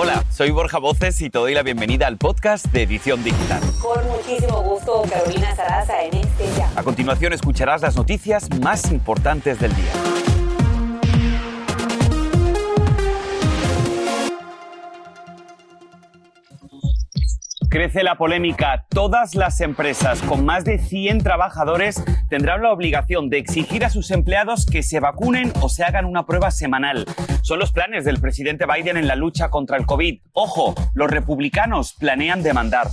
Hola, soy Borja Voces y te doy la bienvenida al podcast de Edición Digital. Con muchísimo gusto, Carolina Sarasa en este ya. A continuación escucharás las noticias más importantes del día. Crece la polémica. Todas las empresas con más de 100 trabajadores tendrán la obligación de exigir a sus empleados que se vacunen o se hagan una prueba semanal. Son los planes del presidente Biden en la lucha contra el COVID. Ojo, los republicanos planean demandar.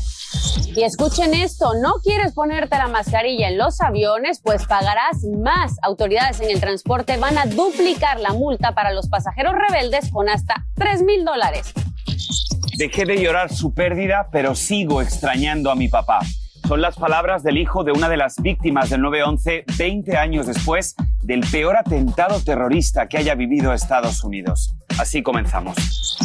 Y escuchen esto, ¿no quieres ponerte la mascarilla en los aviones? Pues pagarás más. Autoridades en el transporte van a duplicar la multa para los pasajeros rebeldes con hasta 3 mil dólares. Dejé de llorar su pérdida, pero sigo extrañando a mi papá. Son las palabras del hijo de una de las víctimas del 9-11, 20 años después del peor atentado terrorista que haya vivido Estados Unidos. Así comenzamos.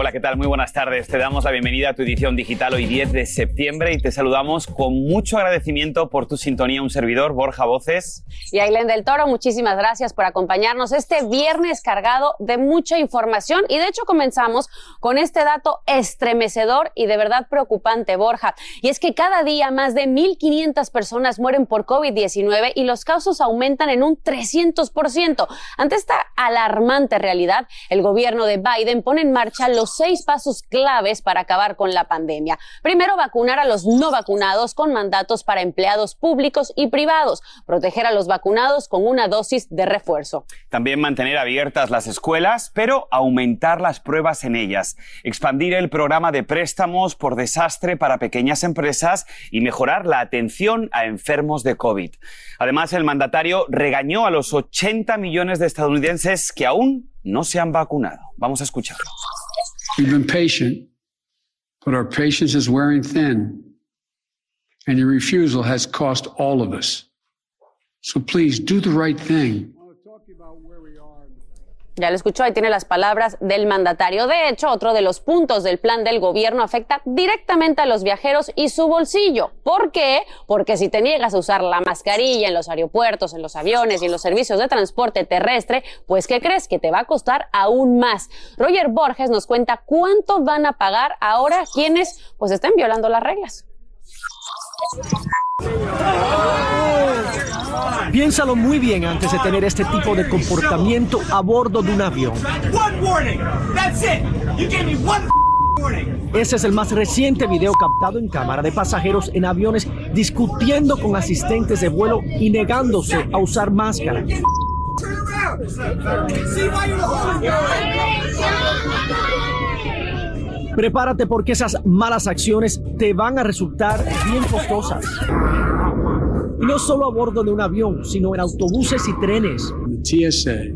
Hola, ¿qué tal? Muy buenas tardes. Te damos la bienvenida a tu edición digital hoy 10 de septiembre y te saludamos con mucho agradecimiento por tu sintonía. Un servidor, Borja Voces. Y Ailén del Toro, muchísimas gracias por acompañarnos este viernes cargado de mucha información. Y de hecho comenzamos con este dato estremecedor y de verdad preocupante, Borja. Y es que cada día más de 1.500 personas mueren por COVID-19 y los casos aumentan en un 300%. Ante esta alarmante realidad, el gobierno de Biden pone en marcha los seis pasos claves para acabar con la pandemia. Primero, vacunar a los no vacunados con mandatos para empleados públicos y privados. Proteger a los vacunados con una dosis de refuerzo. También mantener abiertas las escuelas, pero aumentar las pruebas en ellas. Expandir el programa de préstamos por desastre para pequeñas empresas y mejorar la atención a enfermos de COVID. Además, el mandatario regañó a los 80 millones de estadounidenses que aún no se han vacunado. Vamos a escucharlo. We've been patient, but our patience is wearing thin, and your refusal has cost all of us. So please do the right thing. Ya lo escuchó, ahí tiene las palabras del mandatario. De hecho, otro de los puntos del plan del gobierno afecta directamente a los viajeros y su bolsillo. ¿Por qué? Porque si te niegas a usar la mascarilla en los aeropuertos, en los aviones y en los servicios de transporte terrestre, pues ¿qué crees? Que te va a costar aún más. Roger Borges nos cuenta cuánto van a pagar ahora quienes pues estén violando las reglas. Piénsalo muy bien antes de tener este tipo de comportamiento a bordo de un avión. Ese es el más reciente video captado en cámara de pasajeros en aviones discutiendo con asistentes de vuelo y negándose a usar máscara. Prepárate porque esas malas acciones te van a resultar bien costosas. No solo a bordo de un avión, sino en autobuses y trenes. The TSA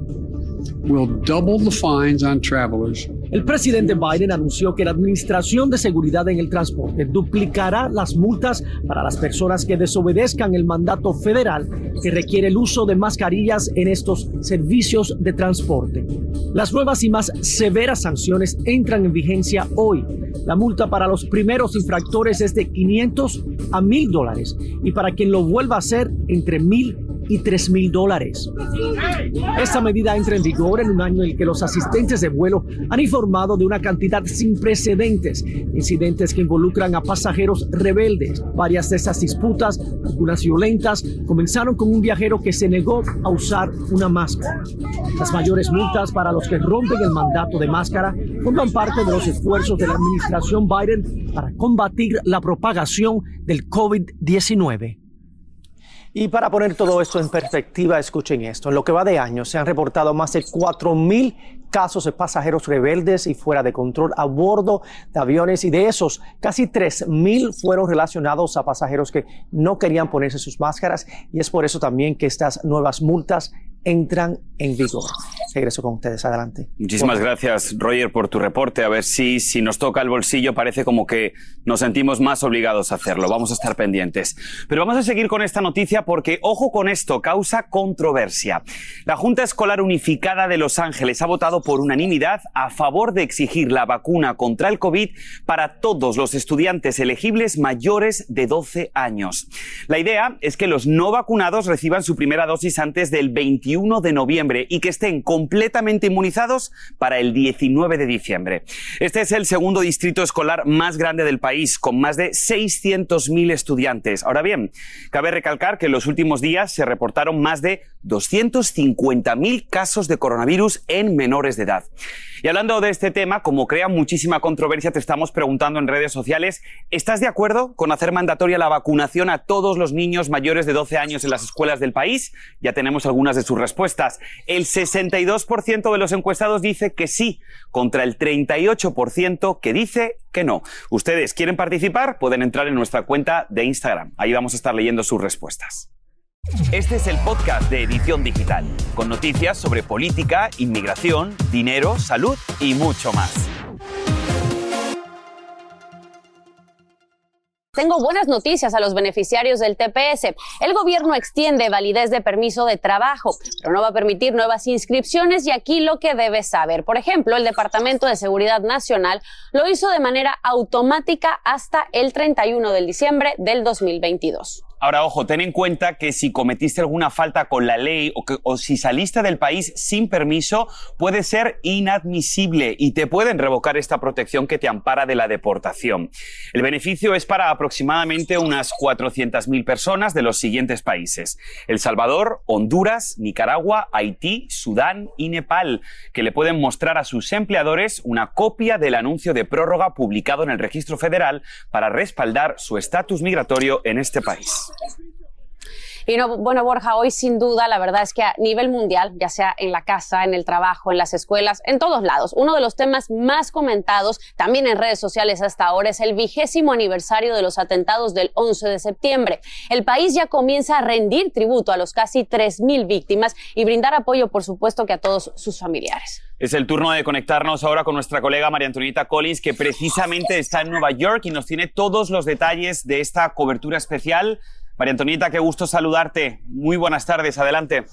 will double the fines on travelers El presidente Biden anunció que la Administración de Seguridad en el Transporte duplicará las multas para las personas que desobedezcan el mandato federal que requiere el uso de mascarillas en estos servicios de transporte. Las nuevas y más severas sanciones entran en vigencia hoy. La multa para los primeros infractores es de 500 a 1000 dólares. Y para quien lo vuelva a hacer entre 1000 y 3 mil dólares. Esta medida entra en vigor en un año en el que los asistentes de vuelo han informado de una cantidad sin precedentes de incidentes que involucran a pasajeros rebeldes. Varias de esas disputas, algunas violentas, comenzaron con un viajero que se negó a usar una máscara. Las mayores multas para los que rompen el mandato de máscara forman parte de los esfuerzos de la administración Biden para combatir la propagación del COVID-19. Y para poner todo esto en perspectiva, escuchen esto. En lo que va de año se han reportado más de 4.000 casos de pasajeros rebeldes y fuera de control a bordo de aviones y de esos casi 3.000 fueron relacionados a pasajeros que no querían ponerse sus máscaras y es por eso también que estas nuevas multas entran en vigor. regreso con ustedes. Adelante. Muchísimas gracias, Roger, por tu reporte. A ver si, si nos toca el bolsillo, parece como que nos sentimos más obligados a hacerlo. Vamos a estar pendientes. Pero vamos a seguir con esta noticia porque, ojo con esto, causa controversia. La Junta Escolar Unificada de Los Ángeles ha votado por unanimidad a favor de exigir la vacuna contra el COVID para todos los estudiantes elegibles mayores de 12 años. La idea es que los no vacunados reciban su primera dosis antes del 21 de noviembre y que estén completamente inmunizados para el 19 de diciembre. Este es el segundo distrito escolar más grande del país, con más de 600.000 estudiantes. Ahora bien, cabe recalcar que en los últimos días se reportaron más de 250.000 casos de coronavirus en menores de edad. Y hablando de este tema, como crea muchísima controversia, te estamos preguntando en redes sociales, ¿estás de acuerdo con hacer mandatoria la vacunación a todos los niños mayores de 12 años en las escuelas del país? Ya tenemos algunas de sus respuestas. El 62% de los encuestados dice que sí, contra el 38% que dice que no. Ustedes quieren participar, pueden entrar en nuestra cuenta de Instagram. Ahí vamos a estar leyendo sus respuestas. Este es el podcast de Edición Digital, con noticias sobre política, inmigración, dinero, salud y mucho más. Tengo buenas noticias a los beneficiarios del TPS. El gobierno extiende validez de permiso de trabajo, pero no va a permitir nuevas inscripciones y aquí lo que debes saber. Por ejemplo, el Departamento de Seguridad Nacional lo hizo de manera automática hasta el 31 de diciembre del 2022. Ahora, ojo, ten en cuenta que si cometiste alguna falta con la ley o, si saliste del país sin permiso, puede ser inadmisible y te pueden revocar esta protección que te ampara de la deportación. El beneficio es para aproximadamente unas 400.000 personas de los siguientes países. El Salvador, Honduras, Nicaragua, Haití, Sudán y Nepal, que le pueden mostrar a sus empleadores una copia del anuncio de prórroga publicado en el registro federal para respaldar su estatus migratorio en este país. Y no, bueno, Borja, hoy sin duda, la verdad es que a nivel mundial, ya sea en la casa, en el trabajo, en las escuelas, en todos lados, uno de los temas más comentados también en redes sociales hasta ahora es el vigésimo aniversario de los atentados del 11 de septiembre. El país ya comienza a rendir tributo a los casi 3.000 víctimas y brindar apoyo, por supuesto, que a todos sus familiares. Es el turno de conectarnos ahora con nuestra colega María Antonieta Collins, que precisamente está en Nueva York y nos tiene todos los detalles de esta cobertura especial. María Antonieta, qué gusto saludarte. Muy buenas tardes, adelante.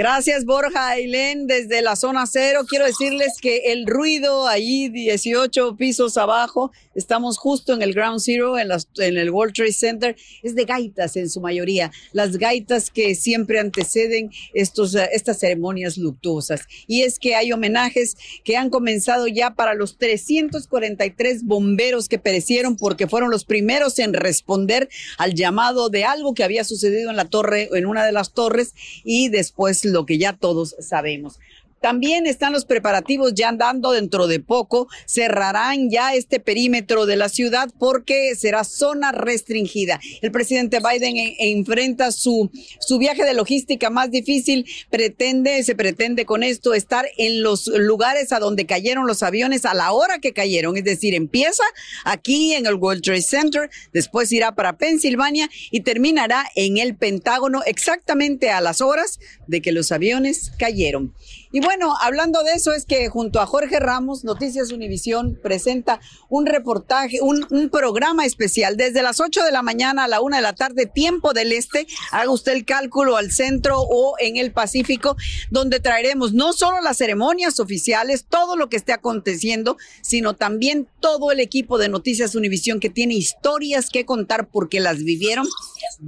Gracias, Borja Ailén, desde la zona cero. Quiero decirles que el ruido ahí, 18 pisos abajo, estamos justo en el Ground Zero, en, en, el World Trade Center, es de gaitas en su mayoría, las gaitas que siempre anteceden estos, eh, estas ceremonias luctuosas. Y es que hay homenajes que han comenzado ya para los 343 bomberos que perecieron porque fueron los primeros en responder al llamado de algo que había sucedido en la torre, en una de las torres, y después lo que ya todos sabemos. También están los preparativos ya andando dentro de poco. Cerrarán ya este perímetro de la ciudad porque será zona restringida. El presidente Biden enfrenta su, su viaje de logística más difícil. Pretende, se pretende con esto estar en los lugares a donde cayeron los aviones a la hora que cayeron. Es decir, empieza aquí en el World Trade Center, después irá para Pensilvania y terminará en el Pentágono exactamente a las horas de que los aviones cayeron. Y bueno, hablando de eso, es que junto a Jorge Ramos, Noticias Univisión presenta un reportaje, un, programa especial desde las 8 de la mañana a la 1 de la tarde, tiempo del este. Haga usted el cálculo al centro o en el Pacífico, donde traeremos no solo las ceremonias oficiales, todo lo que esté aconteciendo, sino también todo el equipo de Noticias Univisión que tiene historias que contar porque las vivieron,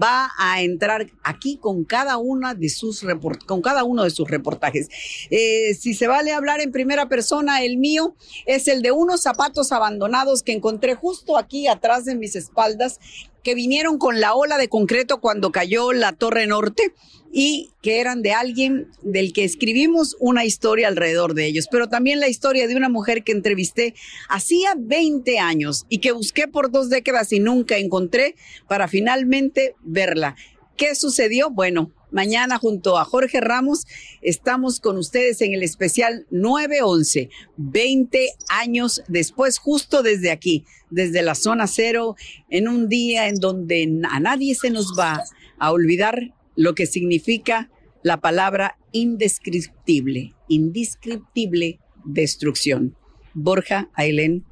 va a entrar aquí con cada una de sus con cada uno de sus reportajes. Eh, si se vale hablar en primera persona, el mío es el de unos zapatos abandonados que encontré justo aquí atrás de mis espaldas, que vinieron con la ola de concreto cuando cayó la Torre Norte y que eran de alguien del que escribimos una historia alrededor de ellos, pero también la historia de una mujer que entrevisté hacía 20 años y que busqué por dos décadas y nunca encontré para finalmente verla. ¿Qué sucedió? Bueno, Mañana junto a Jorge Ramos estamos con ustedes en el especial 911, 20 años después, justo desde aquí, desde la zona cero, en un día en donde a nadie se nos va a olvidar lo que significa la palabra indescriptible, indescriptible destrucción. Borja, Ailén,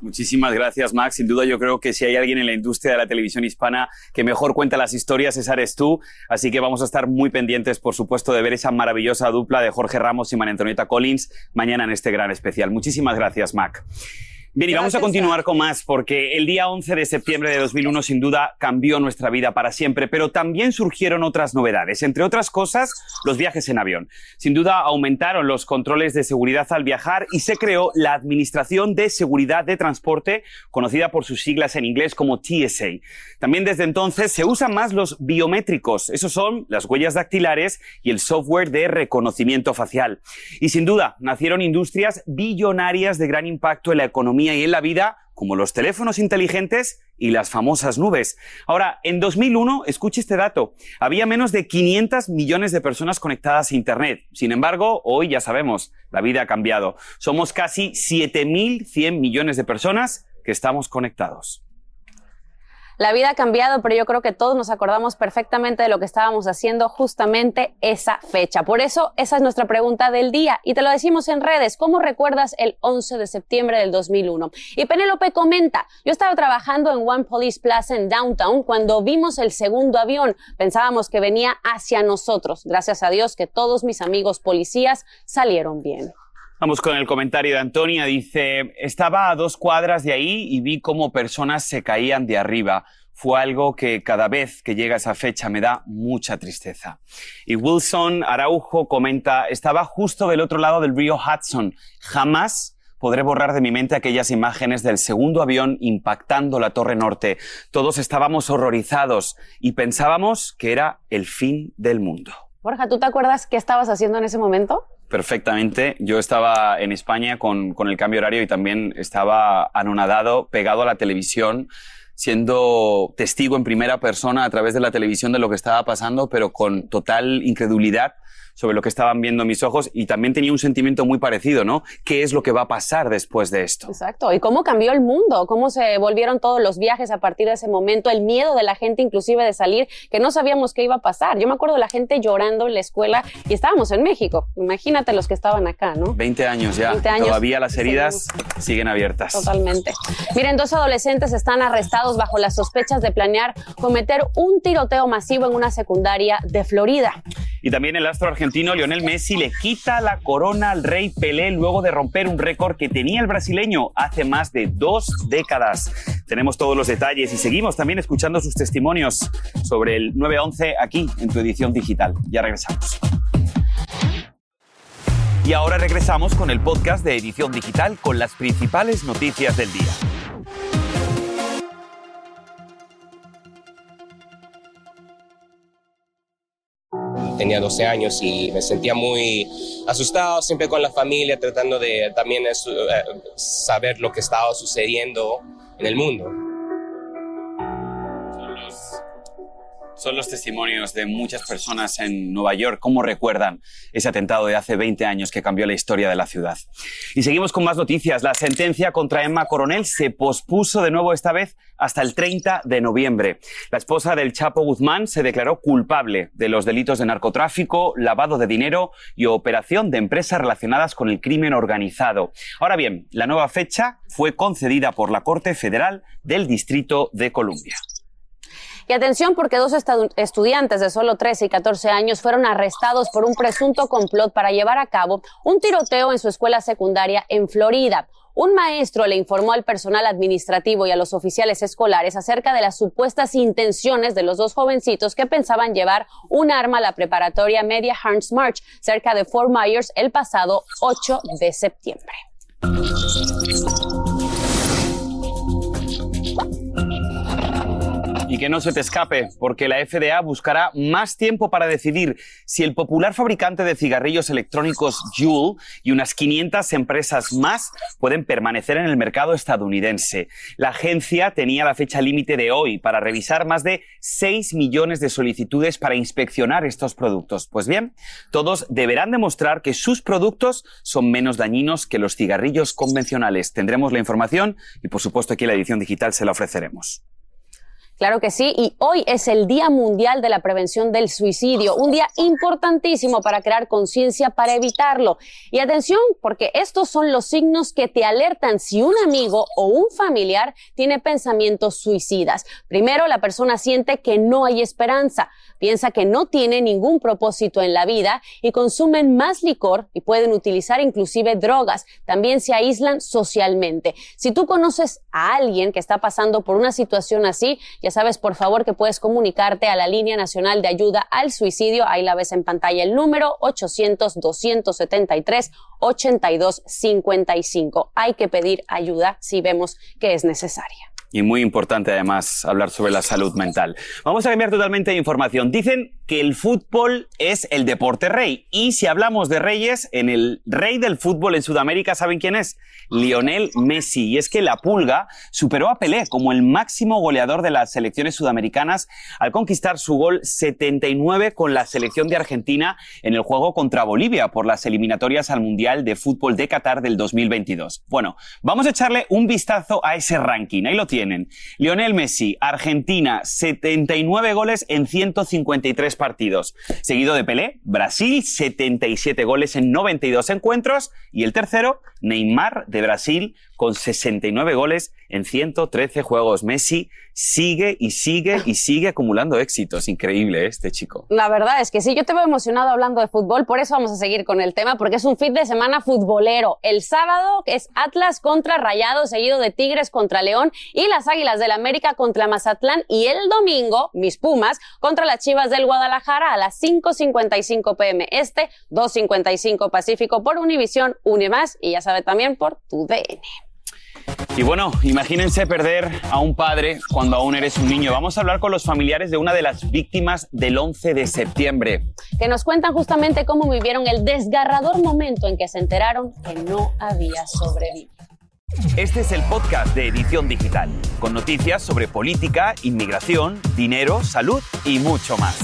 Muchísimas gracias, Max. Sin duda, yo creo que si hay alguien en la industria de la televisión hispana que mejor cuenta las historias, esa eres tú. Así que vamos a estar muy pendientes, por supuesto, de ver esa maravillosa dupla de Jorge Ramos y María Antonieta Collins mañana en este gran especial. Muchísimas gracias, Mac. Bien, y vamos a continuar con más, porque el día 11 de septiembre de 2001 sin duda cambió nuestra vida para siempre, pero también surgieron otras novedades, entre otras cosas, los viajes en avión. Sin duda aumentaron los controles de seguridad al viajar y se creó la Administración de Seguridad de Transporte, conocida por sus siglas en inglés como TSA. También desde entonces se usan más los biométricos, esos son las huellas dactilares y el software de reconocimiento facial. Y sin duda nacieron industrias billonarias de gran impacto en la y en la vida, como los teléfonos inteligentes y las famosas nubes. Ahora, en 2001, escuche este dato, había menos de 500 millones de personas conectadas a Internet. Sin embargo, hoy ya sabemos, la vida ha cambiado. Somos casi 7.100 millones de personas que estamos conectados. La vida ha cambiado, pero yo creo que todos nos acordamos perfectamente de lo que estábamos haciendo justamente esa fecha. Por eso, esa es nuestra pregunta del día y te lo decimos en redes. ¿Cómo recuerdas el 11 de septiembre del 2001? Y Penélope comenta, yo estaba trabajando en One Police Plaza en Downtown cuando vimos el segundo avión. Pensábamos que venía hacia nosotros. Gracias a Dios que todos mis amigos policías salieron bien. Vamos con el comentario de Antonia. Dice, estaba a dos cuadras de ahí y vi cómo personas se caían de arriba. Fue algo que cada vez que llega esa fecha me da mucha tristeza. Y Wilson Araujo comenta, estaba justo del otro lado del río Hudson. Jamás podré borrar de mi mente aquellas imágenes del segundo avión impactando la Torre Norte. Todos estábamos horrorizados y pensábamos que era el fin del mundo. Borja, ¿tú te acuerdas qué estabas haciendo en ese momento? Perfectamente. Yo estaba en España con, con el cambio horario y también estaba anonadado, pegado a la televisión, siendo testigo en primera persona a través de la televisión de lo que estaba pasando, pero con total incredulidad sobre lo que estaban viendo mis ojos y también tenía un sentimiento muy parecido, ¿no? ¿Qué es lo que va a pasar después de esto? Exacto. ¿Y cómo cambió el mundo? ¿Cómo se volvieron todos los viajes a partir de ese momento? El miedo de la gente inclusive de salir, que no sabíamos qué iba a pasar. Yo me acuerdo de la gente llorando en la escuela y estábamos en México. Imagínate los que estaban acá, ¿no? 20 años ya. 20 años. Todavía las heridas siguen abiertas. Totalmente. Miren, dos adolescentes están arrestados bajo las sospechas de planear cometer un tiroteo masivo en una secundaria de Florida. Y también el astro argentino Lionel Messi le quita la corona al rey Pelé luego de romper un récord que tenía el brasileño hace más de dos décadas. Tenemos todos los detalles y seguimos también escuchando sus testimonios sobre el 911 aquí en tu edición digital. Ya regresamos. Y ahora regresamos con el podcast de Edición Digital con las principales noticias del día. Tenía 12 años y me sentía muy asustado, siempre con la familia, tratando de también eh, saber lo que estaba sucediendo en el mundo. Son los testimonios de muchas personas en Nueva York, cómo recuerdan ese atentado de hace 20 años que cambió la historia de la ciudad. Y seguimos con más noticias. La sentencia contra Emma Coronel se pospuso de nuevo esta vez hasta el 30 de noviembre. La esposa del Chapo Guzmán se declaró culpable de los delitos de narcotráfico, lavado de dinero y operación de empresas relacionadas con el crimen organizado. Ahora bien, la nueva fecha fue concedida por la Corte Federal del Distrito de Columbia. Y atención porque dos estudiantes de solo 13 y 14 años fueron arrestados por un presunto complot para llevar a cabo un tiroteo en su escuela secundaria en Florida. Un maestro le informó al personal administrativo y a los oficiales escolares acerca de las supuestas intenciones de los dos jovencitos que pensaban llevar un arma a la preparatoria Media Harns March cerca de Fort Myers el pasado 8 de septiembre. Y que no se te escape, porque la FDA buscará más tiempo para decidir si el popular fabricante de cigarrillos electrónicos Juul y unas 500 empresas más pueden permanecer en el mercado estadounidense. La agencia tenía la fecha límite de hoy para revisar más de 6 millones de solicitudes para inspeccionar estos productos. Pues bien, todos deberán demostrar que sus productos son menos dañinos que los cigarrillos convencionales. Tendremos la información y, por supuesto, aquí en la edición digital se la ofreceremos. Claro que sí, y hoy es el Día Mundial de la Prevención del Suicidio, un día importantísimo para crear conciencia para evitarlo. Y atención, porque estos son los signos que te alertan si un amigo o un familiar tiene pensamientos suicidas. Primero, la persona siente que no hay esperanza, piensa que no tiene ningún propósito en la vida y consumen más licor y pueden utilizar inclusive drogas. También se aíslan socialmente. Si tú conoces a alguien que está pasando por una situación así, ya sabes, por favor, que puedes comunicarte a la Línea Nacional de Ayuda al Suicidio. Ahí la ves en pantalla el número 800-273-8255. Hay que pedir ayuda si vemos que es necesaria. Y muy importante además hablar sobre la salud mental. Vamos a cambiar totalmente de información. Dicen que el fútbol es el deporte rey. Y si hablamos de reyes, en el rey del fútbol en Sudamérica, ¿saben quién es? Lionel Messi. Y es que la Pulga superó a Pelé como el máximo goleador de las selecciones sudamericanas al conquistar su gol 79 con la selección de Argentina en el juego contra Bolivia por las eliminatorias al Mundial de Fútbol de Qatar del 2022. Bueno, vamos a echarle un vistazo a ese ranking. Ahí lo tiene tienen. Lionel Messi, Argentina, 79 goles en 153 partidos. Seguido de Pelé, Brasil, 77 goles en 92 encuentros. Y el tercero, Neymar de Brasil, con 69 goles en 113 juegos. Messi sigue y sigue y sigue acumulando éxitos. Increíble ¿eh? este chico. La verdad es que sí, yo te veo emocionado hablando de fútbol, por eso vamos a seguir con el tema, porque es un fin de semana futbolero. El sábado es Atlas contra Rayados, seguido de Tigres contra León y las Águilas del América contra Mazatlán. Y el domingo, mis Pumas contra las Chivas del Guadalajara a las 5.55 pm este, 2.55 Pacífico por Univisión, Unemás y ya sabe también por tu DN. Y bueno, imagínense perder a un padre cuando aún eres un niño. Vamos a hablar con los familiares de una de las víctimas del 11 de septiembre. Que nos cuentan justamente cómo vivieron el desgarrador momento en que se enteraron que no había sobrevivido. Este es el podcast de Edición Digital, con noticias sobre política, inmigración, dinero, salud y mucho más.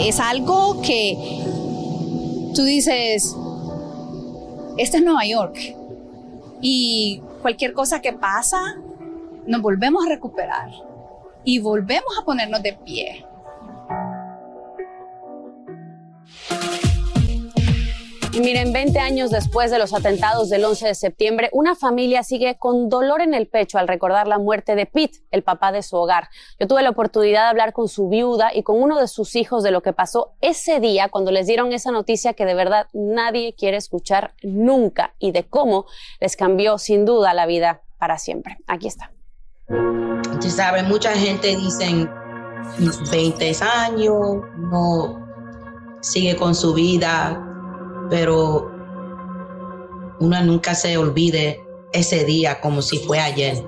Es algo que tú dices, este es Nueva York. Y cualquier cosa que pasa, nos volvemos a recuperar y volvemos a ponernos de pie. Y miren, 20 años después de los atentados del 11 de septiembre, una familia sigue con dolor en el pecho al recordar la muerte de Pete, el papá de su hogar. Yo tuve la oportunidad de hablar con su viuda y con uno de sus hijos de lo que pasó ese día cuando les dieron esa noticia que de verdad nadie quiere escuchar nunca y de cómo les cambió sin duda la vida para siempre. Aquí está. Usted sabe, mucha gente dicen 20 años, no sigue con su vida, pero uno nunca se olvide ese día como si fue ayer.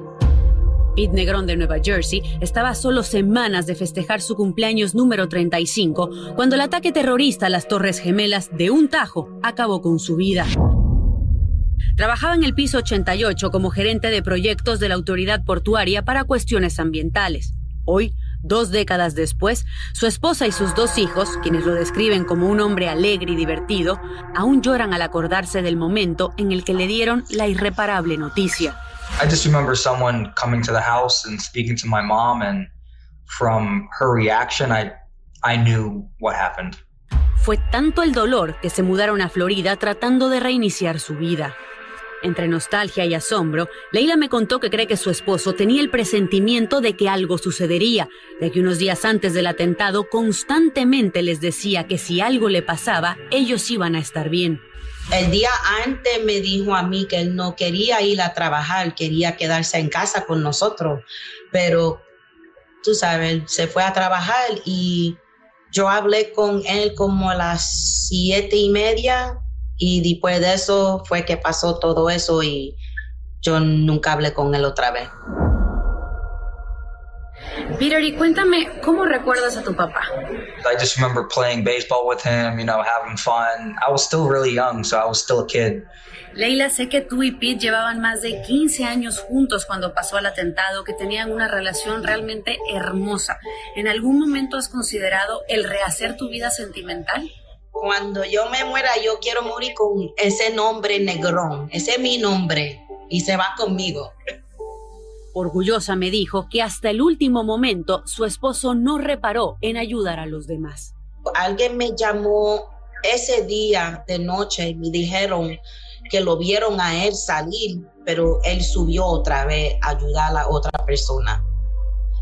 Pete Negrón de Nueva Jersey estaba solo semanas de festejar su cumpleaños número 35 cuando el ataque terrorista a las Torres Gemelas de un tajo acabó con su vida. Trabajaba en el piso 88 como gerente de proyectos de la autoridad portuaria para cuestiones ambientales. Hoy Dos décadas después, su esposa y sus dos hijos, quienes lo describen como un hombre alegre y divertido, aún lloran al acordarse del momento en el que le dieron la irreparable noticia. I just remember someone coming to the house and speaking to my mom and from her reaction I I knew what happened. Fue tanto el dolor que se mudaron a Florida tratando de reiniciar su vida. Entre nostalgia y asombro, Leila me contó que cree que su esposo tenía el presentimiento de que algo sucedería, de que unos días antes del atentado constantemente les decía que si algo le pasaba, ellos iban a estar bien. El día antes me dijo a mí que él no quería ir a trabajar, quería quedarse en casa con nosotros, pero tú sabes, se fue a trabajar y yo hablé con él como a las siete y media y después de eso fue que pasó todo eso y yo nunca hablé con él otra vez. Peter, y cuéntame, ¿cómo recuerdas a tu papá? I just remember playing baseball with him, you know, having fun. I was still really young, so I was still a kid. Leila, sé que tú y Pete llevaban más de 15 años juntos cuando pasó el atentado, que tenían una relación realmente hermosa. ¿En algún momento has considerado el rehacer tu vida sentimental? Cuando yo me muera, yo quiero morir con ese nombre negrón. Ese es mi nombre. y se va conmigo. Orgullosa me dijo que hasta el último momento su esposo no reparó en ayudar a los demás. Alguien me llamó ese día de noche y me dijeron que lo vieron a él salir, pero él subió otra vez a ayudar a la otra persona.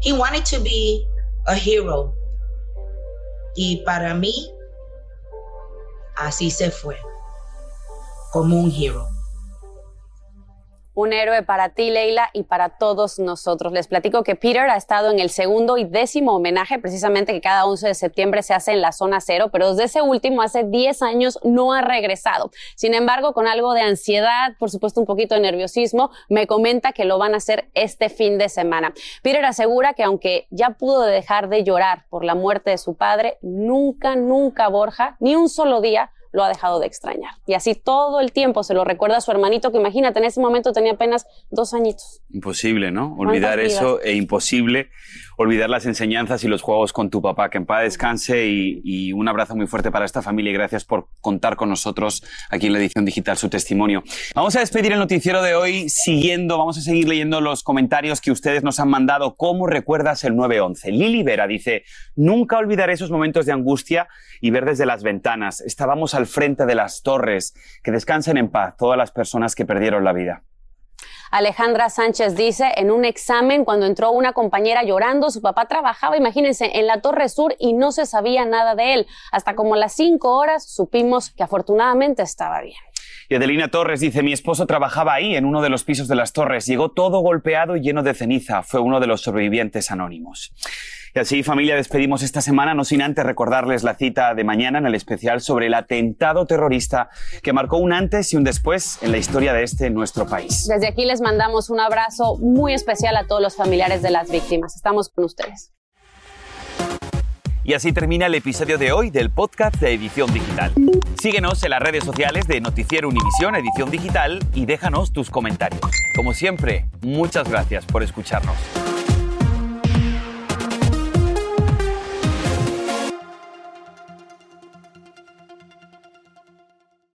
He wanted to be a hero. Y para mí, así se fue, como un hero un héroe para ti, Leila, y para todos nosotros. Les platico que Peter ha estado en el segundo y décimo homenaje, precisamente que cada 11 de septiembre se hace en la zona cero, pero desde ese último, hace 10 años, no ha regresado. Sin embargo, con algo de ansiedad, por supuesto un poquito de nerviosismo, me comenta que lo van a hacer este fin de semana. Peter asegura que aunque ya pudo dejar de llorar por la muerte de su padre, nunca, nunca Borja, ni un solo día, lo ha dejado de extrañar. Y así todo el tiempo se lo recuerda a su hermanito, que imagínate, en ese momento tenía apenas dos añitos. Imposible, ¿no? Olvidar eso e imposible olvidar las enseñanzas y los juegos con tu papá. Que en paz descanse y, un abrazo muy fuerte para esta familia y gracias por contar con nosotros aquí en la edición digital su testimonio. Vamos a despedir el noticiero de hoy siguiendo, vamos a seguir leyendo los comentarios que ustedes nos han mandado. ¿Cómo recuerdas el 9-11? Lili Vera dice, nunca olvidaré esos momentos de angustia y ver desde las ventanas. Estábamos al frente de las torres. Que descansen en paz todas las personas que perdieron la vida. Alejandra Sánchez dice, en un examen, cuando entró una compañera llorando, su papá trabajaba, imagínense, en la Torre Sur y no se sabía nada de él. Hasta como las cinco horas supimos que afortunadamente estaba bien. Y Adelina Torres dice, mi esposo trabajaba ahí, en uno de los pisos de las torres. Llegó todo golpeado y lleno de ceniza. Fue uno de los sobrevivientes anónimos. Y así, familia, despedimos esta semana, no sin antes recordarles la cita de mañana en el especial sobre el atentado terrorista que marcó un antes y un después en la historia de este nuestro país. Desde aquí les mandamos un abrazo muy especial a todos los familiares de las víctimas. Estamos con ustedes. Y así termina el episodio de hoy del podcast de Edición Digital. Síguenos en las redes sociales de Noticiero Univisión Edición Digital y déjanos tus comentarios. Como siempre, muchas gracias por escucharnos.